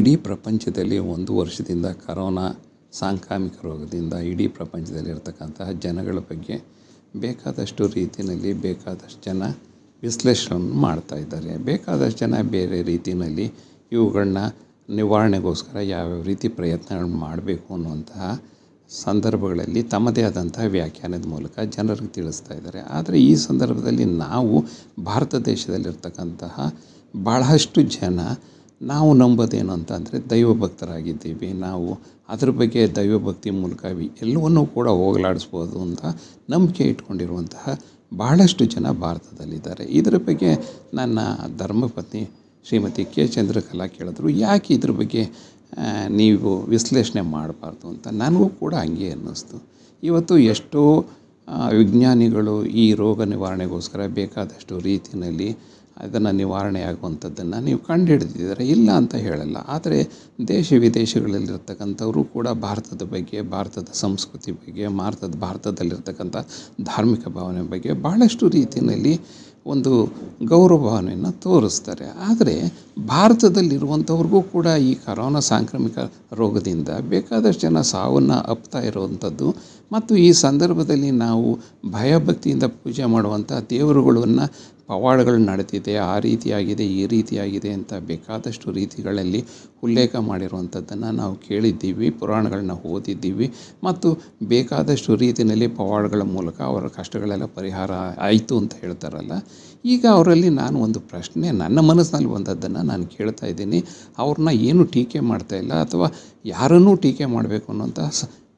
ಇಡೀ ಪ್ರಪಂಚದಲ್ಲಿ ಒಂದು ವರ್ಷದಿಂದ ಕರೋನಾ ಸಾಂಕ್ರಾಮಿಕ ರೋಗದಿಂದ ಇಡೀ ಪ್ರಪಂಚದಲ್ಲಿ ಇರತಕ್ಕಂತಹ ಜನಗಳ ಬಗ್ಗೆ ಬೇಕಾದಷ್ಟು ರೀತಿಯಲ್ಲಿ ಬೇಕಾದಷ್ಟು ಜನ ವಿಶ್ಲೇಷಣೆ ಮಾಡ್ತಾ ಇದ್ದಾರೆ. ಬೇಕಾದಷ್ಟು ಜನ ಬೇರೆ ರೀತಿಯಲ್ಲಿ ಇವುಗಳನ್ನ ನಿವಾರಣೆಗೋಸ್ಕರ ಯಾವ್ಯಾವ ರೀತಿ ಪ್ರಯತ್ನಗಳನ್ನು ಮಾಡಬೇಕು ಅನ್ನುವಂತಹ ಸಂದರ್ಭಗಳಲ್ಲಿ ತಮ್ಮದೇ ಆದಂತಹ ವ್ಯಾಖ್ಯಾನದ ಮೂಲಕ ಜನರಿಗೆ ತಿಳಿಸ್ತಾ ಇದ್ದಾರೆ. ಆದರೆ ಈ ಸಂದರ್ಭದಲ್ಲಿ ನಾವು ಭಾರತ ದೇಶದಲ್ಲಿರ್ತಕ್ಕಂತಹ ಬಹಳಷ್ಟು ಜನ ನಾವು ನಂಬೋದೇನು ಅಂತಂದರೆ ದೈವಭಕ್ತರಾಗಿದ್ದೀವಿ. ನಾವು ಅದ್ರ ಬಗ್ಗೆ ದೈವಭಕ್ತಿ ಮೂಲಕ ಎಲ್ಲವನ್ನೂ ಕೂಡ ಹೋಗಲಾಡಿಸ್ಬೋದು ಅಂತ ನಂಬಿಕೆ ಇಟ್ಕೊಂಡಿರುವಂತಹ ಬಹಳಷ್ಟು ಜನ ಭಾರತದಲ್ಲಿದ್ದಾರೆ. ಇದರ ಬಗ್ಗೆ ನನ್ನ ಧರ್ಮಪತ್ನಿ ಶ್ರೀಮತಿ ಕೆ ಚಂದ್ರಕಲಾ ಕೇಳಿದ್ರು, ಯಾಕೆ ಇದ್ರ ಬಗ್ಗೆ ನೀವು ವಿಶ್ಲೇಷಣೆ ಮಾಡಬಾರ್ದು? ಅಂತ. ನನಗೂ ಕೂಡ ಹಂಗೆ ಅನ್ನಿಸ್ತು. ಇವತ್ತು ಎಷ್ಟೋ ವಿಜ್ಞಾನಿಗಳು ಈ ರೋಗ ನಿವಾರಣೆಗೋಸ್ಕರ ಬೇಕಾದಷ್ಟು ರೀತಿಯಲ್ಲಿ ಅದನ್ನು ನಿವಾರಣೆ ಆಗುವಂಥದ್ದನ್ನು ನೀವು ಕಂಡು ಕಂಡುಹಿಡಿದಿದ್ದಾರೆ? ಇಲ್ಲ ಅಂತ ಹೇಳಲ್ಲ. ಆದರೆ ದೇಶ ವಿದೇಶಗಳಲ್ಲಿರ್ತಕ್ಕಂಥವರು ಕೂಡ ಭಾರತದ ಬಗ್ಗೆ, ಭಾರತದ ಸಂಸ್ಕೃತಿ ಬಗ್ಗೆ, ಭಾರತದ ಭಾರತದಲ್ಲಿರ್ತಕ್ಕಂಥ ಧಾರ್ಮಿಕ ಭಾವನೆ ಬಗ್ಗೆ ಭಾಳಷ್ಟು ರೀತಿಯಲ್ಲಿ ಒಂದು ಗೌರವ ಭಾವನೆಯನ್ನು ತೋರಿಸ್ತಾರೆ. ಆದರೆ ಭಾರತದಲ್ಲಿರುವಂಥವ್ರಿಗೂ ಕೂಡ ಈ ಕರೋನಾ ಸಾಂಕ್ರಾಮಿಕ ರೋಗದಿಂದ ಬೇಕಾದಷ್ಟು ಜನ ಸಾವನ್ನು ಅಪ್ತಾ ಇರುವಂಥದ್ದು ಮತ್ತು ಈ ಸಂದರ್ಭದಲ್ಲಿ ನಾವು ಭಯಭಕ್ತಿಯಿಂದ ಪೂಜೆ ಮಾಡುವಂಥ ದೇವರುಗಳನ್ನು ಪವಾಡಗಳು ನಡೆದಿದೆ. ಆ ರೀತಿಯಾಗಿದೆ, ಈ ರೀತಿಯಾಗಿದೆ ಅಂತ ಬೇಕಾದಷ್ಟು ರೀತಿಗಳಲ್ಲಿ ಉಲ್ಲೇಖ ಮಾಡಿರುವಂಥದ್ದನ್ನು ನಾವು ಕೇಳಿದ್ದೀವಿ, ಪುರಾಣಗಳನ್ನ ಓದಿದ್ದೀವಿ ಮತ್ತು ಬೇಕಾದಷ್ಟು ರೀತಿಯಲ್ಲಿ ಪವಾಡಗಳ ಮೂಲಕ ಅವರ ಕಷ್ಟಗಳೆಲ್ಲ ಪರಿಹಾರ ಆಯಿತು ಅಂತ ಹೇಳ್ತಾರಲ್ಲ. ಈಗ ಅವರಲ್ಲಿ ನಾನು ಒಂದು ಪ್ರಶ್ನೆ, ನನ್ನ ಮನಸ್ಸಿನಲ್ಲಿ ಬಂದದ್ದನ್ನು ನಾನು ಕೇಳ್ತಾ ಇದ್ದೀನಿ. ಅವ್ರನ್ನ ಏನು ಟೀಕೆ ಮಾಡ್ತಾ ಇಲ್ಲ ಅಥವಾ ಯಾರನ್ನೂ ಟೀಕೆ ಮಾಡಬೇಕು ಅನ್ನೋಂಥ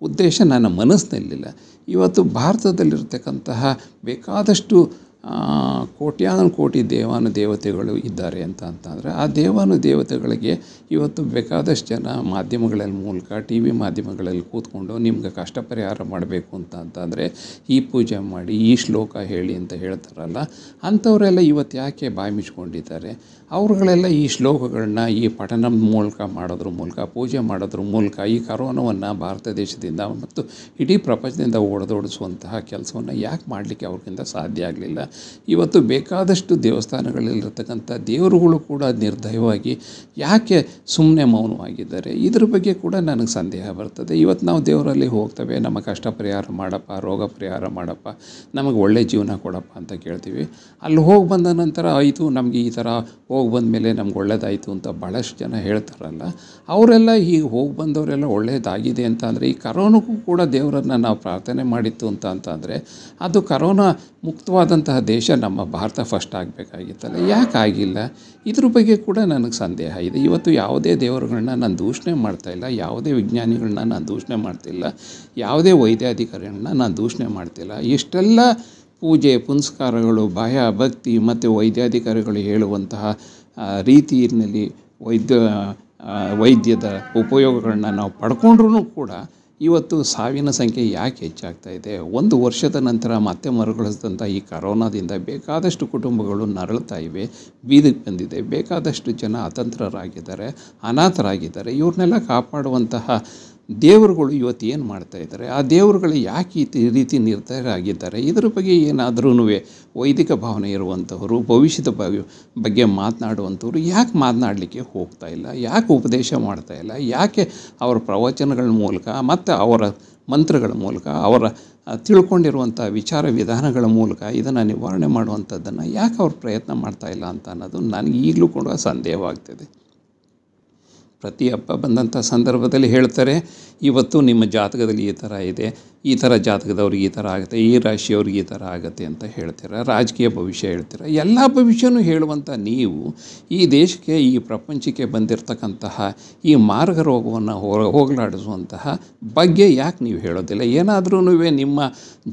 ಉದ್ದೇಶ ನನ್ನ ಮನಸ್ಸಿನಲ್ಲಿಲ್ಲ. ಇವತ್ತು ಭಾರತದಲ್ಲಿರತಕ್ಕಂತಹ ಬೇಕಾದಷ್ಟು ಕೋಟ್ಯಾನು ಕೋಟಿ ದೇವಾನು ದೇವತೆಗಳು ಇದ್ದಾರೆ ಅಂತ ಅಂತಂದರೆ ಆ ದೇವಾನು ದೇವತೆಗಳಿಗೆ ಇವತ್ತು ಬೇಕಾದಷ್ಟು ಜನ ಮಾಧ್ಯಮಗಳ ಮೂಲಕ, ಟಿ ವಿ ಮಾಧ್ಯಮಗಳಲ್ಲಿ ಕೂತ್ಕೊಂಡು ನಿಮ್ಗೆ ಕಷ್ಟ ಪರಿಹಾರ ಮಾಡಬೇಕು ಅಂತ ಅಂತಂದರೆ ಈ ಪೂಜೆ ಮಾಡಿ, ಈ ಶ್ಲೋಕ ಹೇಳಿ ಅಂತ ಹೇಳ್ತಾರಲ್ಲ, ಅಂಥವರೆಲ್ಲ ಇವತ್ತು ಯಾಕೆ ಬಾಯಿ ಮುಚ್ಕೊಂಡಿದ್ದಾರೆ? ಅವರುಗಳೆಲ್ಲ ಈ ಶ್ಲೋಕಗಳನ್ನ ಈ ಪಠನ ಮೂಲಕ ಮಾಡೋದ್ರ ಮೂಲಕ, ಪೂಜೆ ಮಾಡೋದ್ರ ಮೂಲಕ ಈ ಕರೋನವನ್ನು ಭಾರತ ದೇಶದಿಂದ ಮತ್ತು ಇಡೀ ಪ್ರಪಂಚದಿಂದ ಓಡದೋಡಿಸುವಂತಹ ಕೆಲಸವನ್ನು ಯಾಕೆ ಮಾಡಲಿಕ್ಕೆ ಅವ್ರಿಗಿಂತ ಸಾಧ್ಯ ಆಗಲಿಲ್ಲ? ಇವತ್ತು ಬೇಕಾದಷ್ಟು ದೇವಸ್ಥಾನಗಳಲ್ಲಿರ್ತಕ್ಕಂಥ ದೇವರುಗಳು ಕೂಡ ನಿರ್ದಯವಾಗಿ ಯಾಕೆ ಸುಮ್ಮನೆ ಮೌನವಾಗಿದ್ದಾರೆ? ಇದ್ರ ಬಗ್ಗೆ ಕೂಡ ನನಗೆ ಸಂದೇಹ ಬರ್ತದೆ. ಇವತ್ತು ನಾವು ದೇವರಲ್ಲಿ ಹೋಗ್ತೇವೆ, ನಮ್ಮ ಕಷ್ಟ ಪರಿಹಾರ ಮಾಡಪ್ಪ, ರೋಗ ಪರಿಹಾರ ಮಾಡಪ್ಪ, ನಮಗೆ ಒಳ್ಳೆ ಜೀವನ ಕೊಡಪ್ಪ ಅಂತ ಕೇಳ್ತೀವಿ. ಅಲ್ಲಿ ಹೋಗಿ ಬಂದ ನಂತರ, ಆಯಿತು, ನಮಗೆ ಈ ಥರ ಹೋಗಿ ಬಂದ ಮೇಲೆ ನಮ್ಗೆ ಒಳ್ಳೇದಾಯಿತು ಅಂತ ಭಾಳಷ್ಟು ಜನ ಹೇಳ್ತಾರಲ್ಲ. ಅವರೆಲ್ಲ ಈಗ ಹೋಗಿ ಬಂದವರೆಲ್ಲ ಒಳ್ಳೆಯದಾಗಿದೆ ಅಂತ ಅಂದರೆ, ಈ ಕರೋನಕ್ಕೂ ಕೂಡ ದೇವರನ್ನು ನಾವು ಪ್ರಾರ್ಥನೆ ಮಾಡಿತ್ತು ಅಂತ ಅಂತಂದರೆ, ಅದು ಕರೋನಾ ಮುಕ್ತವಾದಂತಹ ದೇಶ ನಮ್ಮ ಭಾರತ ಫಸ್ಟ್ ಆಗಬೇಕಾಗಿತ್ತಲ್ಲ. ಯಾಕೆ ಆಗಿಲ್ಲ? ಇದ್ರ ಬಗ್ಗೆ ಕೂಡ ನನಗೆ ಸಂದೇಹ ಇದೆ. ಇವತ್ತು ಯಾವುದೇ ದೇವರುಗಳನ್ನ ನಾನು ದೂಷಣೆ ಮಾಡ್ತಾ ಇಲ್ಲ. ಯಾವುದೇ ವಿಜ್ಞಾನಿಗಳನ್ನ ನಾನು ದೂಷಣೆ ಮಾಡ್ತಿಲ್ಲ ಯಾವುದೇ ವೈದ್ಯಾಧಿಕಾರಿಗಳನ್ನ ನಾನು ದೂಷಣೆ ಮಾಡ್ತಿಲ್ಲ ಇಷ್ಟೆಲ್ಲ ಪೂಜೆ, ಪುನಸ್ಕಾರಗಳು, ಭಯ, ಭಕ್ತಿ ಮತ್ತು ವೈದ್ಯಾಧಿಕಾರಿಗಳು ಹೇಳುವಂತಹ ರೀತಿಯಲ್ಲಿ ವೈದ್ಯ ವೈದ್ಯದ ಉಪಯೋಗಗಳನ್ನ ನಾವು ಪಡ್ಕೊಂಡ್ರೂ ಕೂಡ ಇವತ್ತು ಸಾವಿನ ಸಂಖ್ಯೆ ಯಾಕೆ ಹೆಚ್ಚಾಗ್ತಾ ಇದೆ? ಒಂದು ವರ್ಷದ ನಂತರ ಮತ್ತೆ ಮರುಗಳಿಸಿದಂಥ ಈ ಕರೋನಾದಿಂದ ಬೇಕಾದಷ್ಟು ಕುಟುಂಬಗಳು ನರಳ್ತಾ ಇವೆ ಬೀದಿಗೆ ಬಂದಿದೆ. ಬೇಕಾದಷ್ಟು ಜನ ಅತಂತ್ರರಾಗಿದ್ದಾರೆ, ಅನಾಥರಾಗಿದ್ದಾರೆ. ಇವ್ರನ್ನೆಲ್ಲ ಕಾಪಾಡುವಂತಹ ದೇವರುಗಳು ಇವತ್ತು ಏನು ಮಾಡ್ತಾ ಇದ್ದಾರೆ? ಆ ದೇವರುಗಳು ಯಾಕೆ ಈ ರೀತಿ ನಿರ್ಧಾರ ಆಗಿದ್ದಾರೆ ಇದರ ಬಗ್ಗೆ ಏನಾದ್ರೂ ವೈದಿಕ ಭಾವನೆ ಇರುವಂಥವರು ಭವಿಷ್ಯದ ಬಗ್ಗೆ ಮಾತನಾಡುವಂಥವ್ರು ಯಾಕೆ ಮಾತನಾಡಲಿಕ್ಕೆ ಹೋಗ್ತಾ ಇಲ್ಲ? ಯಾಕೆ ಉಪದೇಶ ಮಾಡ್ತಾ ಇಲ್ಲ? ಯಾಕೆ ಅವರ ಪ್ರವಚನಗಳ ಮೂಲಕ ಮತ್ತು ಅವರ ಮಂತ್ರಗಳ ಮೂಲಕ, ಅವರ ತಿಳ್ಕೊಂಡಿರುವಂಥ ವಿಚಾರ ವಿಧಾನಗಳ ಮೂಲಕ ಇದನ್ನು ನಿವಾರಣೆ ಮಾಡುವಂಥದ್ದನ್ನು ಯಾಕೆ ಅವ್ರು ಪ್ರಯತ್ನ ಮಾಡ್ತಾ ಇಲ್ಲ ಅಂತ ಅನ್ನೋದು ನನಗೆ ಈಗಲೂ ಕೂಡ ಸಂದೇಹವಾಗ್ತಿದೆ. ಪ್ರತಿ ಹಬ್ಬ ಬಂದಂಥ ಸಂದರ್ಭದಲ್ಲಿ ಹೇಳ್ತಾರೆ ಇವತ್ತು ನಿಮ್ಮ ಜಾತಕದಲ್ಲಿ ಈ ಥರ ಇದೆ. ಈ ಥರ ಜಾತಕದವ್ರಿಗೆ ಈ ಥರ ಆಗುತ್ತೆ, ಈ ರಾಶಿಯವ್ರಿಗೆ ಈ ಥರ ಆಗುತ್ತೆ ಅಂತ ಹೇಳ್ತೀರ? ರಾಜಕೀಯ ಭವಿಷ್ಯ ಹೇಳ್ತೀರ? ಎಲ್ಲ ಭವಿಷ್ಯನೂ ಹೇಳುವಂಥ ನೀವು ಈ ದೇಶಕ್ಕೆ, ಈ ಪ್ರಪಂಚಕ್ಕೆ ಬಂದಿರತಕ್ಕಂತಹ ಈ ಮಾರ್ಗ ರೋಗವನ್ನು ಹೋಗಲಾಡಿಸುವಂತಹ ಬಗ್ಗೆ ಯಾಕೆ ನೀವು ಹೇಳೋದಿಲ್ಲ? ಏನಾದ್ರೂ ನಿಮ್ಮ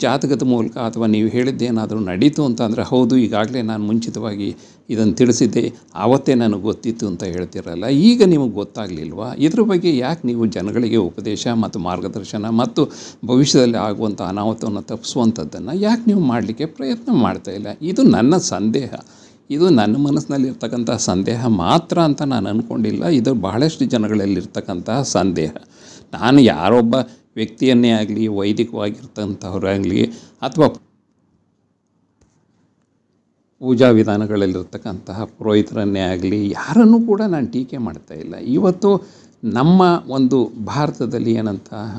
ಜಾತಕದ ಮೂಲಕ ಅಥವಾ ನೀವು ಹೇಳಿದ್ದೇನಾದರೂ ನಡೀತು ಅಂತಂದರೆ ಹೌದು, ಈಗಾಗಲೇ ನಾನು ಮುಂಚಿತವಾಗಿ ಇದನ್ನು ತಿಳಿಸಿದ್ದೆ, ಆವತ್ತೇ ನನಗೆ ಗೊತ್ತಿತ್ತು ಅಂತ ಹೇಳ್ತಿರಲ್ಲ. ಈಗ ನಿಮಗೆ ಗೊತ್ತಾಗಲಿಲ್ವಾ? ಇದ್ರ ಬಗ್ಗೆ ಯಾಕೆ ನೀವು ಜನಗಳಿಗೆ ಉಪದೇಶ ಮತ್ತು ಮಾರ್ಗದರ್ಶನ ಮತ್ತು ಭವಿಷ್ಯದಲ್ಲಿ ಆಗುವಂಥ ಅನಾಹುತವನ್ನು ತಪ್ಪಿಸುವಂಥದ್ದನ್ನು ಯಾಕೆ ನೀವು ಮಾಡಲಿಕ್ಕೆ ಪ್ರಯತ್ನ ಮಾಡ್ತಾ ಇಲ್ಲ? ಇದು ನನ್ನ ಸಂದೇಹ. ಇದು ನನ್ನ ಮನಸ್ಸಿನಲ್ಲಿರ್ತಕ್ಕಂತಹ ಸಂದೇಹ ಮಾತ್ರ ಅಂತ ನಾನು ಅಂದ್ಕೊಂಡಿಲ್ಲ ಇದು ಬಹಳಷ್ಟು ಜನಗಳಲ್ಲಿರ್ತಕ್ಕಂತಹ ಸಂದೇಹ. ನಾನು ಯಾರೊಬ್ಬ ವ್ಯಕ್ತಿಯನ್ನೇ ಆಗಲಿ ವೈದಿಕವಾಗಿರ್ತಂಥವ್ರಾಗಲಿ ಅಥವಾ ಪೂಜಾ ವಿಧಾನಗಳಲ್ಲಿರ್ತಕ್ಕಂತಹ ಪುರೋಹಿತರನ್ನೇ ಆಗಲಿ, ಯಾರನ್ನೂ ಕೂಡ ನಾನು ಟೀಕೆ ಮಾಡ್ತಾ ಇಲ್ಲ. ಇವತ್ತು ನಮ್ಮ ಒಂದು ಭಾರತದಲ್ಲಿ ಏನಂತಹ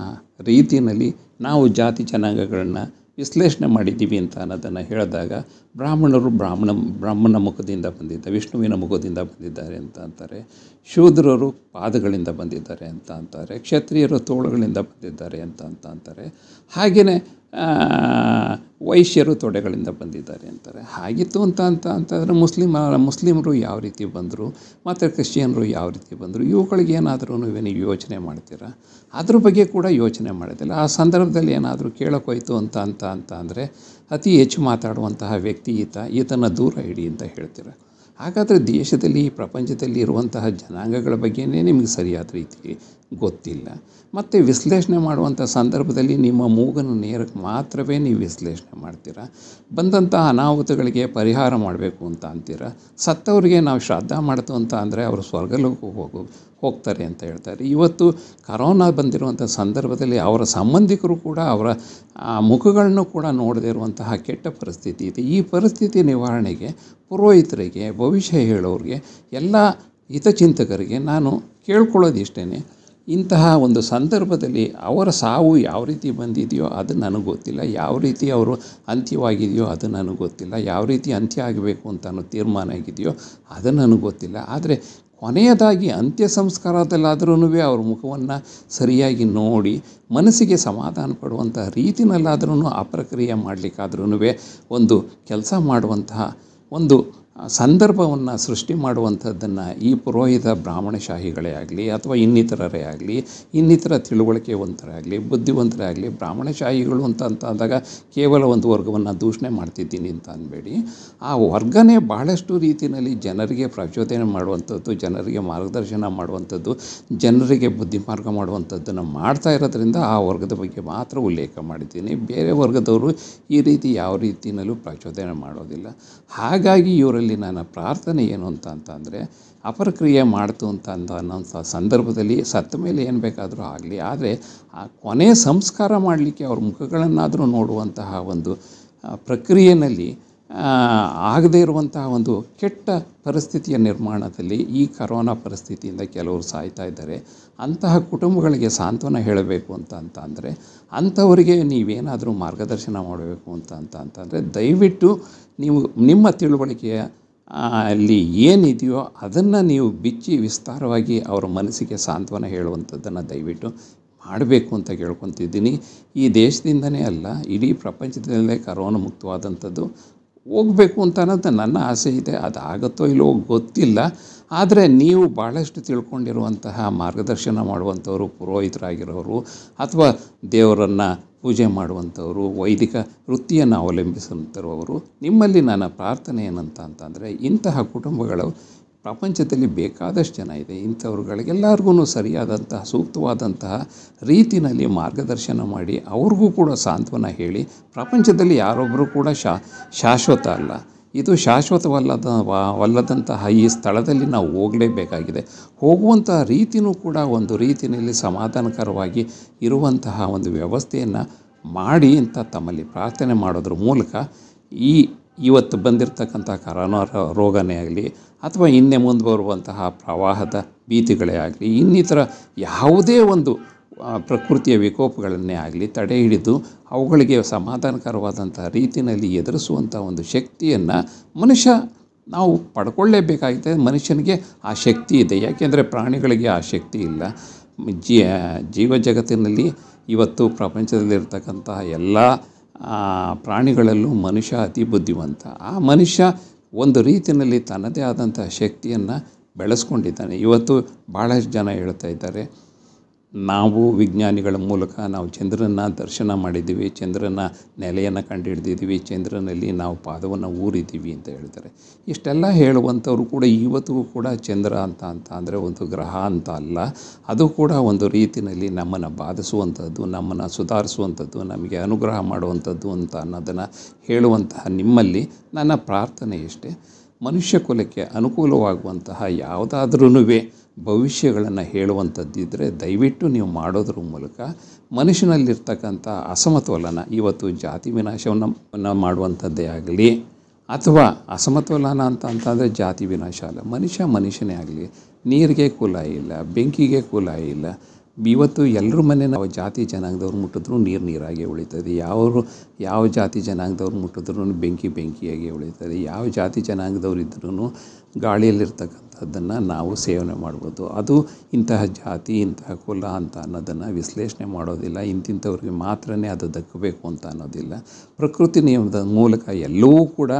ರೀತಿಯಲ್ಲಿ ನಾವು ಜಾತಿ ಜನಾಂಗಗಳನ್ನು ವಿಶ್ಲೇಷಣೆ ಮಾಡಿದ್ದೀವಿ ಅಂತ ಅನ್ನೋದನ್ನು ಹೇಳಿದಾಗ ಬ್ರಾಹ್ಮಣರು ಬ್ರಾಹ್ಮಣ ಬ್ರಾಹ್ಮಣ ಮುಖದಿಂದ ಬಂದಿದ್ದ, ವಿಷ್ಣುವಿನ ಮುಖದಿಂದ ಬಂದಿದ್ದಾರೆ ಅಂತ ಅಂತಾರೆ. ಶೂದ್ರರು ಪಾದಗಳಿಂದ ಬಂದಿದ್ದಾರೆ ಅಂತ ಅಂತಾರೆ. ಕ್ಷತ್ರಿಯರು ತೋಳುಗಳಿಂದ ಬಂದಿದ್ದಾರೆ ಅಂತ ಅಂತ ಅಂತಾರೆ. ಹಾಗೆಯೇ ವೈಶ್ಯರು ತೊಡೆಗಳಿಂದ ಬಂದಿದ್ದಾರೆ ಅಂತಾರೆ. ಹಾಗಿತ್ತು ಅಂತ ಅಂತ ಅಂತಂದರೆ ಮುಸ್ಲಿಮ, ಮುಸ್ಲಿಮರು ಯಾವ ರೀತಿ ಬಂದರು, ಮತ್ತು ಕ್ರಿಶ್ಚಿಯನ್ರು ಯಾವ ರೀತಿ ಬಂದರು, ಇವುಗಳಿಗೆ ಏನಾದರೂ ನೀವು ಯೋಚನೆ ಮಾಡ್ತೀರಾ? ಅದ್ರ ಬಗ್ಗೆ ಕೂಡ ಯೋಚನೆ ಮಾಡೋದಿಲ್ಲ. ಆ ಸಂದರ್ಭದಲ್ಲಿ ಏನಾದರೂ ಕೇಳೋಕೋಯ್ತು ಅಂತ ಅಂತ ಅಂತ ಅಂದರೆ ಅತಿ ಹೆಚ್ಚು ಮಾತಾಡುವಂತಹ ವ್ಯಕ್ತಿ ಈತ, ಈತನ ದೂರ ಇಡಿ ಅಂತ ಹೇಳ್ತೀರ? ಹಾಗಾದರೆ ದೇಶದಲ್ಲಿ, ಪ್ರಪಂಚದಲ್ಲಿ ಇರುವಂತಹ ಜನಾಂಗಗಳ ಬಗ್ಗೆನೇ ನಿಮಗೆ ಸರಿಯಾದ ರೀತಿ ಗೊತ್ತಿಲ್ಲ. ಮತ್ತು ವಿಶ್ಲೇಷಣೆ ಮಾಡುವಂಥ ಸಂದರ್ಭದಲ್ಲಿ ನಿಮ್ಮ ಮೂಗನ್ನು ನೇರಕ್ಕೆ ಮಾತ್ರವೇ ನೀವು ವಿಶ್ಲೇಷಣೆ ಮಾಡ್ತೀರಾ? ಬಂದಂತಹ ಅನಾಹುತಗಳಿಗೆ ಪರಿಹಾರ ಮಾಡಬೇಕು ಅಂತ ಅಂತೀರ? ಸತ್ತವರಿಗೆ ನಾವು ಶ್ರದ್ಧಾ ಮಾಡ್ತು ಅಂತ ಅಂದರೆ ಅವರು ಸ್ವರ್ಗಲೋಕಕ್ಕೆ ಹೋಗು, ಹೋಗ್ತಾರೆ ಅಂತ ಹೇಳ್ತಾರೆ. ಇವತ್ತು ಕರೋನಾ ಬಂದಿರುವಂಥ ಸಂದರ್ಭದಲ್ಲಿ ಅವರ ಸಂಬಂಧಿಕರು ಕೂಡ ಅವರ ಮುಖಗಳನ್ನು ಕೂಡ ನೋಡದೇ ಇರುವಂತಹ ಕೆಟ್ಟ ಪರಿಸ್ಥಿತಿ ಇದೆ. ಈ ಪರಿಸ್ಥಿತಿ ನಿವಾರಣೆಗೆ ಪುರೋಹಿತರಿಗೆ, ಭವಿಷ್ಯ ಹೇಳೋರಿಗೆ, ಎಲ್ಲ ಹಿತಚಿಂತಕರಿಗೆ ನಾನು ಕೇಳ್ಕೊಳ್ಳೋದು ಇಷ್ಟೇ ಇಂತಹ ಒಂದು ಸಂದರ್ಭದಲ್ಲಿ ಅವರ ಸಾವು ಯಾವ ರೀತಿ ಬಂದಿದೆಯೋ ಅದು ನನಗೆ ಗೊತ್ತಿಲ್ಲ. ಯಾವ ರೀತಿ ಅವರು ಅಂತ್ಯವಾಗಿದೆಯೋ ಅದು ನನಗೆ ಗೊತ್ತಿಲ್ಲ. ಯಾವ ರೀತಿ ಅಂತ್ಯ ಆಗಬೇಕು ಅಂತ ಅನ್ನೋ ತೀರ್ಮಾನ ಆಗಿದೆಯೋ ಅದು ನನಗೆ ಗೊತ್ತಿಲ್ಲ. ಆದರೆ ಕೊನೆಯದಾಗಿ ಅಂತ್ಯ ಸಂಸ್ಕಾರದಲ್ಲಾದ್ರೂ ಅವ್ರ ಮುಖವನ್ನು ಸರಿಯಾಗಿ ನೋಡಿ, ಮನಸ್ಸಿಗೆ ಸಮಾಧಾನ ಪಡುವಂಥ ರೀತಿನಲ್ಲಾದ್ರೂ ಆ ಪ್ರಕ್ರಿಯೆ ಮಾಡಲಿಕ್ಕಾದ್ರೂ ಒಂದು ಕೆಲಸ ಮಾಡುವಂತಹ ಒಂದು ಸಂದರ್ಭವನ್ನು ಸೃಷ್ಟಿ ಮಾಡುವಂಥದ್ದನ್ನು ಈ ಪುರೋಹಿತ ಬ್ರಾಹ್ಮಣಶಾಹಿಗಳೇ ಆಗಲಿ ಅಥವಾ ಇನ್ನಿತರರೇ ಆಗಲಿ, ಇನ್ನಿತರ ತಿಳುವಳಿಕೆವಂತರೇ ಆಗಲಿ ಬುದ್ಧಿವಂತರೇ ಆಗಲಿ ಬ್ರಾಹ್ಮಣಶಾಹಿಗಳು ಅಂತ ಅಂತ ಅಂದಾಗ ಕೇವಲ ಒಂದು ವರ್ಗವನ್ನು ದೂಷಣೆ ಮಾಡ್ತಿದ್ದೀನಿ ಅಂತ ಅನ್ಬೇಡಿ. ಆ ವರ್ಗನೇ ಭಾಳಷ್ಟು ರೀತಿಯಲ್ಲಿ ಜನರಿಗೆ ಪ್ರಚೋದನೆ ಮಾಡುವಂಥದ್ದು, ಜನರಿಗೆ ಮಾರ್ಗದರ್ಶನ ಮಾಡುವಂಥದ್ದು, ಜನರಿಗೆ ಬುದ್ಧಿ ಮಾರ್ಗ ಮಾಡುವಂಥದ್ದನ್ನು ಮಾಡ್ತಾ ಇರೋದ್ರಿಂದ ಆ ವರ್ಗದ ಬಗ್ಗೆ ಮಾತ್ರ ಉಲ್ಲೇಖ ಮಾಡಿದ್ದೀನಿ. ಬೇರೆ ವರ್ಗದವರು ಈ ರೀತಿ ಯಾವ ರೀತಿಯಲ್ಲೂ ಪ್ರಚೋದನೆ ಮಾಡೋದಿಲ್ಲ. ಹಾಗಾಗಿ ಇವರಲ್ಲಿ ನನ್ನ ಪ್ರಾರ್ಥನೆ ಏನು ಅಂತ ಅಂತಂದರೆ ಅಪರಕ್ರಿಯೆ ಮಾಡ್ತು ಅಂತ ಅನ್ನೋಂಥ ಸಂದರ್ಭದಲ್ಲಿ ಸತ್ತ ಮೇಲೆ ಏನು ಬೇಕಾದರೂ ಆಗಲಿ. ಆದರೆ ಆ ಕೊನೆ ಸಂಸ್ಕಾರ ಮಾಡಲಿಕ್ಕೆ ಅವ್ರ ಮುಖಗಳನ್ನಾದರೂ ನೋಡುವಂತಹ ಒಂದು ಪ್ರಕ್ರಿಯೆಯಲ್ಲಿ ಆಗದೇ ಇರುವಂತಹ ಒಂದು ಕೆಟ್ಟ ಪರಿಸ್ಥಿತಿಯ ನಿರ್ಮಾಣದಲ್ಲಿ ಈ ಕರೋನಾ ಪರಿಸ್ಥಿತಿಯಿಂದ ಕೆಲವರು ಸಾಯ್ತಾ ಇದ್ದಾರೆ. ಅಂತಹ ಕುಟುಂಬಗಳಿಗೆ ಸಾಂತ್ವನ ಹೇಳಬೇಕು ಅಂತ ಅಂತ ಅಂದರೆ, ಅಂಥವರಿಗೆ ನೀವೇನಾದರೂ ಮಾರ್ಗದರ್ಶನ ಮಾಡಬೇಕು ಅಂತ ಅಂತ ಅಂತಂದರೆ ದಯವಿಟ್ಟು ನೀವು ನಿಮ್ಮ ತಿಳುವಳಿಕೆಯ ಅಲ್ಲಿ ಏನಿದೆಯೋ ಅದನ್ನು ನೀವು ಬಿಚ್ಚಿ ವಿಸ್ತಾರವಾಗಿ ಅವರ ಮನಸ್ಸಿಗೆ ಸಾಂತ್ವನ ಹೇಳುವಂಥದ್ದನ್ನು ದಯವಿಟ್ಟು ಮಾಡಬೇಕು ಅಂತ ಕೇಳ್ಕೊತಿದ್ದೀನಿ. ಈ ದೇಶದಿಂದನೇ ಅಲ್ಲ, ಇಡೀ ಪ್ರಪಂಚದಲ್ಲೇ ಕರೋನಾ ಮುಕ್ತವಾದಂಥದ್ದು ಹೋಗಬೇಕು ಅಂತ ಅನ್ನೋದು ನನ್ನ ಆಸೆ ಇದೆ. ಅದು ಆಗುತ್ತೋ ಇಲ್ಲವೋ ಗೊತ್ತಿಲ್ಲ. ಆದರೆ ನೀವು ಭಾಳಷ್ಟು ತಿಳ್ಕೊಂಡಿರುವಂತಹ ಮಾರ್ಗದರ್ಶನ ಮಾಡುವಂಥವರು, ಪುರೋಹಿತರಾಗಿರೋರು, ಅಥವಾ ದೇವರನ್ನು ಪೂಜೆ ಮಾಡುವಂಥವರು, ವೈದಿಕ ವೃತ್ತಿಯನ್ನು ಅವಲಂಬಿಸುವಂಥವರು ನಿಮ್ಮಲ್ಲಿ ನನ್ನ ಪ್ರಾರ್ಥನೆ ಏನಂತ ಅಂತಂದರೆ, ಇಂತಹ ಕುಟುಂಬಗಳು ಪ್ರಪಂಚದಲ್ಲಿ ಬೇಕಾದಷ್ಟು ಜನ ಇದೆ. ಇಂಥವ್ರುಗಳಿಗೆಲ್ಲರಿಗೂ ಸರಿಯಾದಂತಹ, ಸೂಕ್ತವಾದಂತಹ ರೀತಿಯಲ್ಲಿ ಮಾರ್ಗದರ್ಶನ ಮಾಡಿ, ಅವ್ರಿಗೂ ಕೂಡ ಸಾಂತ್ವನ ಹೇಳಿ, ಪ್ರಪಂಚದಲ್ಲಿ ಯಾರೊಬ್ಬರು ಕೂಡ ಶಾಶ್ವತ ಅಲ್ಲ. ಇದು ಶಾಶ್ವತವಲ್ಲದ ವಲ್ಲದಂತಹ ಈ ಸ್ಥಳದಲ್ಲಿ ನಾವು ಹೋಗಲೇಬೇಕಾಗಿದೆ. ಹೋಗುವಂತಹ ರೀತಿಯೂ ಕೂಡ ಒಂದು ರೀತಿಯಲ್ಲಿ ಸಮಾಧಾನಕರವಾಗಿ ಇರುವಂತಹ ಒಂದು ವ್ಯವಸ್ಥೆಯನ್ನು ಮಾಡಿ ಅಂತ ತಮ್ಮಲ್ಲಿ ಪ್ರಾರ್ಥನೆ ಮಾಡೋದ್ರ ಮೂಲಕ ಈ ಇವತ್ತು ಬಂದಿರತಕ್ಕಂಥ ಕರೋನಾ ರೋಗನೇ ಆಗಲಿ ಅಥವಾ ಇನ್ನೇ ಮುಂದೆ ಬರುವಂತಹ ಪ್ರವಾಹದ ಭೀತಿಗಳೇ ಆಗಲಿ ಇನ್ನಿತರ ಯಾವುದೇ ಒಂದು ಪ್ರಕೃತಿಯ ವಿಕೋಪಗಳನ್ನೇ ಆಗಲಿ, ತಡೆ ಹಿಡಿದು ಅವುಗಳಿಗೆ ಸಮಾಧಾನಕರವಾದಂಥ ರೀತಿಯಲ್ಲಿ ಎದುರಿಸುವಂಥ ಒಂದು ಶಕ್ತಿಯನ್ನು ಮನುಷ್ಯ ನಾವು ಪಡ್ಕೊಳ್ಳೇಬೇಕಾಗಿದೆ. ಮನುಷ್ಯನಿಗೆ ಆ ಶಕ್ತಿ ಇದೆ. ಯಾಕೆಂದರೆ ಪ್ರಾಣಿಗಳಿಗೆ ಆ ಶಕ್ತಿ ಇಲ್ಲ. ಜೀ, ಜೀವ ಜಗತ್ತಿನಲ್ಲಿ ಇವತ್ತು ಪ್ರಪಂಚದಲ್ಲಿರ್ತಕ್ಕಂತಹ ಎಲ್ಲ ಪ್ರಾಣಿಗಳಲ್ಲೂ ಮನುಷ್ಯ ಅತಿ ಬುದ್ಧಿವಂತ. ಆ ಮನುಷ್ಯ ಒಂದು ರೀತಿಯಲ್ಲಿ ತನ್ನದೇ ಆದಂಥ ಶಕ್ತಿಯನ್ನು ಬೆಳೆಸ್ಕೊಂಡಿದ್ದಾನೆ. ಇವತ್ತು ಭಾಳಷ್ಟು ಜನ ಹೇಳ್ತಾ ಇದ್ದಾರೆ ನಾವು ವಿಜ್ಞಾನಿಗಳ ಮೂಲಕ ನಾವು ಚಂದ್ರನ ದರ್ಶನ ಮಾಡಿದ್ದೀವಿ, ಚಂದ್ರನ ನೆಲೆಯನ್ನು ಕಂಡುಹಿಡ್ದಿದ್ದೀವಿ ಚಂದ್ರನಲ್ಲಿ ನಾವು ಪಾದವನ್ನು ಊರಿದ್ದೀವಿ ಅಂತ ಹೇಳ್ತಾರೆ. ಇಷ್ಟೆಲ್ಲ ಹೇಳುವಂಥವ್ರು ಕೂಡ ಇವತ್ತಿಗೂ ಕೂಡ ಚಂದ್ರ ಅಂತ ಅಂತ ಅಂದರೆ ಒಂದು ಗ್ರಹ ಅಂತ ಅಲ್ಲ. ಅದು ಕೂಡ ಒಂದು ರೀತಿಯಲ್ಲಿ ನಮ್ಮನ್ನು ಬಾಧಿಸುವಂಥದ್ದು, ನಮ್ಮನ್ನು ಸುಧಾರಿಸುವಂಥದ್ದು, ನಮಗೆ ಅನುಗ್ರಹ ಮಾಡುವಂಥದ್ದು ಅಂತ ಅನ್ನೋದನ್ನು ಹೇಳುವಂತಹ ನಿಮ್ಮಲ್ಲಿ ನನ್ನ ಪ್ರಾರ್ಥನೆ ಇಷ್ಟೇ ಮನುಷ್ಯ ಕುಲಕ್ಕೆ ಅನುಕೂಲವಾಗುವಂತಹ ಯಾವುದಾದ್ರೂ ಭವಿಷ್ಯಗಳನ್ನು ಹೇಳುವಂಥದ್ದಿದ್ದರೆ ದಯವಿಟ್ಟು ನೀವು ಮಾಡೋದ್ರ ಮೂಲಕ ಮನುಷ್ಯನಲ್ಲಿರ್ತಕ್ಕಂಥ ಅಸಮತೋಲನ ಇವತ್ತು ಜಾತಿ ವಿನಾಶವನ್ನು ಮಾಡುವಂಥದ್ದೇ ಆಗಲಿ ಅಥವಾ ಅಸಮತೋಲನ ಅಂತ ಅಂತಂದರೆ ಜಾತಿ ವಿನಾಶ ಅಲ್ಲ. ಮನುಷ್ಯ ಮನುಷ್ಯನೇ ಆಗಲಿ. ನೀರಿಗೆ ಕುಲ ಇಲ್ಲ, ಬೆಂಕಿಗೆ ಕುಲ ಇಲ್ಲ ಇವತ್ತು ಎಲ್ಲರ ಮನೆ ನಾವು ಜಾತಿ ಜನಾಂಗದವ್ರು ಮುಟ್ಟಿದ್ರು ನೀರು ನೀರಾಗೆ ಉಳಿತದೆ. ಯಾವರು, ಯಾವ ಜಾತಿ ಜನಾಂಗದವ್ರು ಮುಟ್ಟಿದ್ರು ಬೆಂಕಿ ಬೆಂಕಿಯಾಗಿ ಉಳಿತದೆ. ಯಾವ ಜಾತಿ ಜನಾಂಗದವ್ರು ಇದ್ರೂ ಗಾಳಿಯಲ್ಲಿರ್ತಕ್ಕಂಥದ್ದನ್ನು ನಾವು ಸೇವನೆ ಮಾಡ್ಬೋದು. ಅದು ಇಂತಹ ಜಾತಿ, ಇಂತಹ ಕುಲ ಅಂತ ಅನ್ನೋದನ್ನು ವಿಶ್ಲೇಷಣೆ ಮಾಡೋದಿಲ್ಲ. ಇಂತಿಂಥವ್ರಿಗೆ ಮಾತ್ರನೇ ಅದು ದಕ್ಕಬೇಕು ಅಂತ ಅನ್ನೋದಿಲ್ಲ. ಪ್ರಕೃತಿ ನಿಯಮದ ಮೂಲಕ ಎಲ್ಲವೂ ಕೂಡ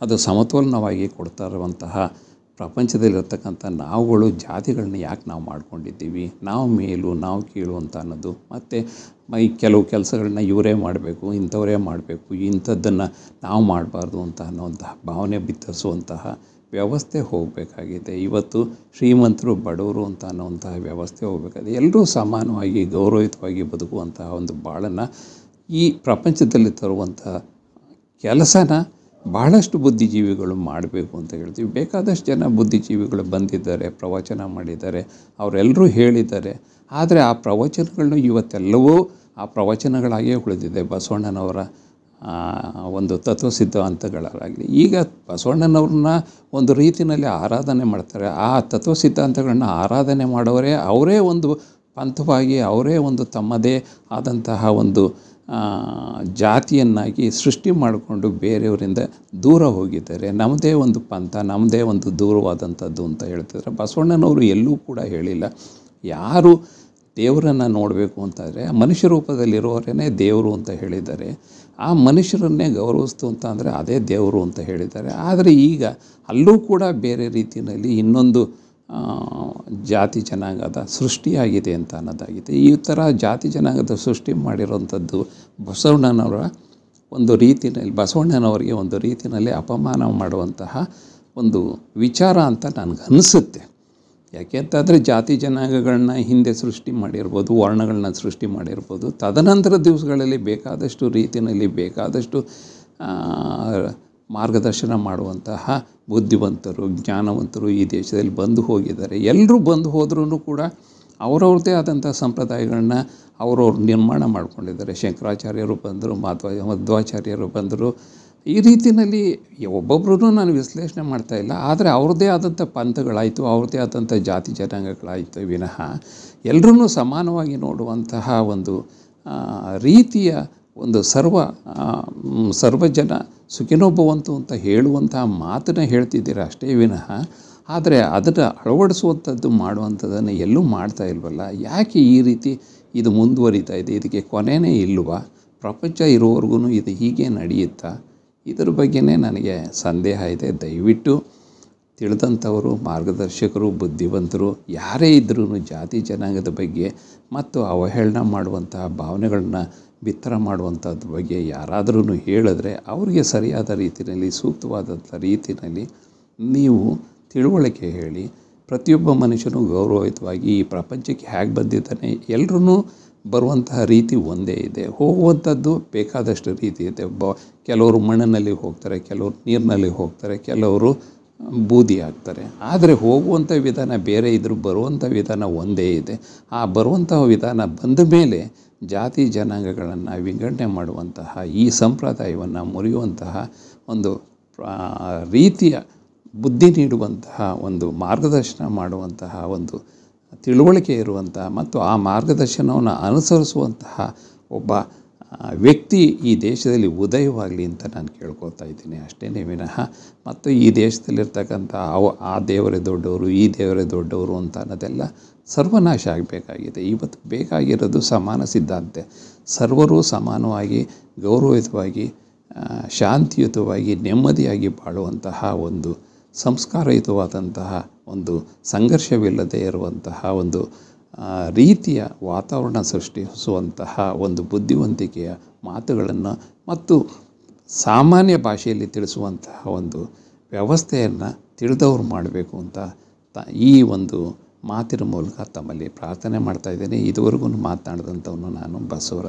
ಅದು ಸಮತೋಲನವಾಗಿ ಕೊಡ್ತಾ ಇರುವಂತಹ ಪ್ರಪಂಚದಲ್ಲಿರ್ತಕ್ಕಂಥ ನಾವುಗಳು, ಜಾತಿಗಳನ್ನ ಯಾಕೆ ನಾವು ಮಾಡ್ಕೊಂಡಿದ್ದೀವಿ? ನಾವು ಮೇಲು, ನಾವು ಕೀಳು ಅಂತ ಅನ್ನೋದು. ಮತ್ತು ಈ ಕೆಲವು ಕೆಲಸಗಳನ್ನ ಇವರೇ ಮಾಡಬೇಕು, ಇಂಥವರೇ ಮಾಡಬೇಕು, ಇಂಥದ್ದನ್ನು ನಾವು ಮಾಡಬಾರ್ದು ಅಂತ ಅನ್ನುವಂತಹ ಭಾವನೆ ಬಿತ್ತರಿಸುವಂತಹ ವ್ಯವಸ್ಥೆ ಹೋಗಬೇಕಾಗಿದೆ. ಇವತ್ತು ಶ್ರೀಮಂತರು, ಬಡವರು ಅಂತ ಅನ್ನೋವಂತಹ ವ್ಯವಸ್ಥೆ ಹೋಗಬೇಕಾಗಿದೆ. ಎಲ್ಲರೂ ಸಮಾನವಾಗಿ, ಗೌರವಯುತವಾಗಿ ಬದುಕುವಂತಹ ಒಂದು ಬಾಳನ್ನು ಈ ಪ್ರಪಂಚದಲ್ಲಿ ತರುವಂತಹ ಕೆಲಸನ ಭಾಳಷ್ಟು ಬುದ್ಧಿಜೀವಿಗಳು ಮಾಡಬೇಕು ಅಂತ ಹೇಳ್ತೀವಿ. ಬೇಕಾದಷ್ಟು ಜನ ಬುದ್ಧಿಜೀವಿಗಳು ಬಂದಿದ್ದಾರೆ, ಪ್ರವಚನ ಮಾಡಿದ್ದಾರೆ, ಅವರೆಲ್ಲರೂ ಹೇಳಿದ್ದಾರೆ. ಆದರೆ ಆ ಪ್ರವಚನಗಳನ್ನು ಇವತ್ತೆಲ್ಲವೂ ಆ ಪ್ರವಚನಗಳಾಗಿಯೇ ಉಳಿದಿದೆ. ಬಸವಣ್ಣನವರ ಒಂದು ತತ್ವ ಸಿದ್ಧಾಂತಗಳಾಗಲಿ ಈಗ ಬಸವಣ್ಣನವ್ರನ್ನ ಒಂದು ರೀತಿಯಲ್ಲಿ ಆರಾಧನೆ ಮಾಡ್ತಾರೆ. ಆ ತತ್ವ ಸಿದ್ಧಾಂತಗಳನ್ನ ಆರಾಧನೆ ಮಾಡೋರೇ ಅವರೇ ಒಂದು ಪಂಥವಾಗಿ, ಅವರೇ ಒಂದು ತಮ್ಮದೇ ಆದಂತಹ ಒಂದು ಜಾತಿಯನ್ನಾಗಿ ಸೃಷ್ಟಿ ಮಾಡಿಕೊಂಡು ಬೇರೆಯವರಿಂದ ದೂರ ಹೋಗಿದ್ದಾರೆ. ನಮ್ಮದೇ ಒಂದು ಪಂಥ ನಮ್ಮದೇ ಒಂದು ದೂರವಾದಂಥದ್ದು ಅಂತ ಹೇಳ್ತಿದ್ರೆ ಬಸವಣ್ಣನವರು ಎಲ್ಲೂ ಕೂಡ ಹೇಳಿಲ್ಲ. ಯಾರು ದೇವರನ್ನು ನೋಡಬೇಕು ಅಂತಾದರೆ ಮನುಷ್ಯ ರೂಪದಲ್ಲಿರೋರೇ ದೇವರು ಅಂತ ಹೇಳಿದ್ದಾರೆ. ಆ ಮನುಷ್ಯರನ್ನೇ ಗೌರವಿಸ್ತು ಅಂತ ಅಂದರೆ ಅದೇ ದೇವರು ಅಂತ ಹೇಳಿದ್ದಾರೆ. ಆದರೆ ಈಗ ಅಲ್ಲೂ ಕೂಡ ಬೇರೆ ರೀತಿಯಲ್ಲಿ ಇನ್ನೊಂದು ಜಾತಿ ಜನಾಂಗದ ಸೃಷ್ಟಿಯಾಗಿದೆ ಅಂತ ಅನ್ನೋದಾಗಿದೆ. ಈ ಥರ ಜಾತಿ ಜನಾಂಗದ ಸೃಷ್ಟಿ ಮಾಡಿರುವಂಥದ್ದು ಬಸವಣ್ಣನವರ ಒಂದು ರೀತಿಯಲ್ಲಿ ಬಸವಣ್ಣನವರಿಗೆ ಒಂದು ರೀತಿಯಲ್ಲಿ ಅಪಮಾನ ಮಾಡುವಂತಹ ಒಂದು ವಿಚಾರ ಅಂತ ನನಗೆ ಅನಿಸುತ್ತೆ. ಯಾಕೆಂತಂದರೆ ಜಾತಿ ಜನಾಂಗಗಳನ್ನ ಹಿಂದೆ ಸೃಷ್ಟಿ ಮಾಡಿರ್ಬೋದು, ವರ್ಣಗಳನ್ನ ಸೃಷ್ಟಿ ಮಾಡಿರ್ಬೋದು. ತದನಂತರ ದಿವಸಗಳಲ್ಲಿ ಬೇಕಾದಷ್ಟು ರೀತಿಯಲ್ಲಿ ಬೇಕಾದಷ್ಟು ಮಾರ್ಗದರ್ಶನ ಮಾಡುವಂತಹ ಬುದ್ಧಿವಂತರು, ಜ್ಞಾನವಂತರು ಈ ದೇಶದಲ್ಲಿ ಬಂದು ಹೋಗಿದ್ದಾರೆ. ಎಲ್ಲರೂ ಬಂದು ಹೋದ್ರೂ ಕೂಡ ಅವರವ್ರದ್ದೇ ಆದಂಥ ಸಂಪ್ರದಾಯಗಳನ್ನ ಅವರವ್ರು ನಿರ್ಮಾಣ ಮಾಡಿಕೊಂಡಿದ್ದಾರೆ. ಶಂಕರಾಚಾರ್ಯರು ಬಂದರು, ಮಾಧ್ವ, ಮಧ್ವಾಚಾರ್ಯರು ಬಂದರು. ಈ ರೀತಿಯಲ್ಲಿ ಒಬ್ಬೊಬ್ಬರೂ ನಾನು ವಿಶ್ಲೇಷಣೆ ಮಾಡ್ತಾ ಇಲ್ಲ, ಆದರೆ ಅವ್ರದ್ದೇ ಆದಂಥ ಪಂಥಗಳಾಯಿತು, ಅವ್ರದ್ದೇ ಆದಂಥ ಜಾತಿ ಜನಾಂಗಗಳಾಯಿತು ವಿನಃ ಎಲ್ಲರನ್ನೂ ಸಮಾನವಾಗಿ ನೋಡುವಂತಹ ಒಂದು ರೀತಿಯ ಒಂದು ಸರ್ವ ಸರ್ವ ಜನ ಸುಖಿನೋಭವಂತು ಅಂತ ಹೇಳುವಂತಹ ಮಾತನ್ನು ಹೇಳ್ತಿದ್ದೀರ ಅಷ್ಟೇ ವಿನಃ, ಆದರೆ ಅದನ್ನು ಅಳವಡಿಸುವಂಥದ್ದು ಮಾಡುವಂಥದ್ದನ್ನು ಎಲ್ಲೂ ಮಾಡ್ತಾ ಇಲ್ವಲ್ಲ? ಯಾಕೆ ಈ ರೀತಿ ಇದು ಮುಂದುವರಿತಾ ಇದೆ? ಇದಕ್ಕೆ ಕೊನೆಯೇ ಇಲ್ವಾ? ಪ್ರಪಂಚ ಇರೋವರೆಗೂ ಇದು ಹೀಗೆ ನಡೆಯುತ್ತಾ? ಇದರ ಬಗ್ಗೆನೇ ನನಗೆ ಸಂದೇಹ ಇದೆ. ದಯವಿಟ್ಟು ತಿಳಿದಂಥವರು, ಮಾರ್ಗದರ್ಶಕರು, ಬುದ್ಧಿವಂತರು, ಯಾರೇ ಇದ್ರೂ ಜಾತಿ ಜನಾಂಗದ ಬಗ್ಗೆ ಮತ್ತು ಅವಹೇಳನ ಮಾಡುವಂತಹ ಭಾವನೆಗಳನ್ನ ಬಿತ್ತರ ಮಾಡುವಂಥದ್ದು ಬಗ್ಗೆ ಯಾರಾದರೂ ಹೇಳಿದ್ರೆ ಅವ್ರಿಗೆ ಸರಿಯಾದ ರೀತಿಯಲ್ಲಿ, ಸೂಕ್ತವಾದಂಥ ರೀತಿಯಲ್ಲಿ ನೀವು ತಿಳುವಳಿಕೆ ಹೇಳಿ, ಪ್ರತಿಯೊಬ್ಬ ಮನುಷ್ಯನೂ ಗೌರವಯುತವಾಗಿ ಈ ಪ್ರಪಂಚಕ್ಕೆ ಹೇಗೆ ಬಂದಿದ್ದಾನೆ ಎಲ್ಲರೂ ಬರುವಂತಹ ರೀತಿ ಒಂದೇ ಇದೆ. ಹೋಗುವಂಥದ್ದು ಬೇಕಾದಷ್ಟು ರೀತಿ ಇದೆ. ಬ ಕೆಲವರು ಮಣ್ಣಿನಲ್ಲಿ ಹೋಗ್ತಾರೆ, ಕೆಲವರು ನೀರಿನಲ್ಲಿ ಹೋಗ್ತಾರೆ, ಕೆಲವರು ಬೂದಿ ಆಗ್ತಾರೆ. ಆದರೆ ಹೋಗುವಂಥ ವಿಧಾನ ಬೇರೆ ಇದ್ದರೂ ಬರುವಂಥ ವಿಧಾನ ಒಂದೇ ಇದೆ. ಆ ಬರುವಂತಹ ವಿಧಾನ ಬಂದ ಮೇಲೆ ಜಾತಿ ಜನಾಂಗಗಳನ್ನು ವಿಂಗಡಣೆ ಮಾಡುವಂತಹ, ಈ ಸಂಪ್ರದಾಯವನ್ನು ಮುರಿಯುವಂತಹ ಒಂದು ರೀತಿಯ ಬುದ್ಧಿ ನೀಡುವಂತಹ ಒಂದು ಮಾರ್ಗದರ್ಶನ ಮಾಡುವಂತಹ ಒಂದು ತಿಳುವಳಿಕೆ ಇರುವಂತಹ ಮತ್ತು ಆ ಮಾರ್ಗದರ್ಶನವನ್ನು ಅನುಸರಿಸುವಂತಹ ಒಬ್ಬ ವ್ಯಕ್ತಿ ಈ ದೇಶದಲ್ಲಿ ಉದಯವಾಗಲಿ ಅಂತ ನಾನು ಕೇಳ್ಕೊತಾ ಇದ್ದೀನಿ ಅಷ್ಟೇ ವಿನಃ. ಮತ್ತು ಈ ದೇಶದಲ್ಲಿರ್ತಕ್ಕಂಥ ಅವ, ಆ ದೇವರೇ ದೊಡ್ಡವರು, ಈ ದೇವರೇ ದೊಡ್ಡವರು ಅಂತ ಅನ್ನೋದೆಲ್ಲ ಸರ್ವನಾಶ ಆಗಬೇಕಾಗಿದೆ. ಇವತ್ತು ಬೇಕಾಗಿರೋದು ಸಮಾನ ಸಿದ್ಧಾಂತ. ಸರ್ವರೂ ಸಮಾನವಾಗಿ, ಗೌರವಯುತವಾಗಿ ಶಾಂತಿಯುತವಾಗಿ, ನೆಮ್ಮದಿಯಾಗಿ ಬಾಳುವಂತಹ ಒಂದು ಸಂಸ್ಕಾರಯುತವಾದಂತಹ ಒಂದು ಸಂಘರ್ಷವಿಲ್ಲದೆ ಇರುವಂತಹ ಒಂದು ರೀತಿಯ ವಾತಾವರಣ ಸೃಷ್ಟಿಸುವಂತಹ ಒಂದು ಬುದ್ಧಿವಂತಿಕೆಯ ಮಾತುಗಳನ್ನು ಮತ್ತು ಸಾಮಾನ್ಯ ಭಾಷೆಯಲ್ಲಿ ತಿಳಿಸುವಂತಹ ಒಂದು ವ್ಯವಸ್ಥೆಯನ್ನು ತಿಳಿದವ್ರು ಮಾಡಬೇಕು ಅಂತ ತ, ಈ ಒಂದು ಮಾತಿನ ಮೂಲಕ ತಮ್ಮಲ್ಲಿ ಪ್ರಾರ್ಥನೆ ಮಾಡ್ತಾ ಇದ್ದೇನೆ. ಇದುವರೆಗೂ ಮಾತನಾಡಿದಂಥವನು ನಾನು ಬಸವರಾಜ್.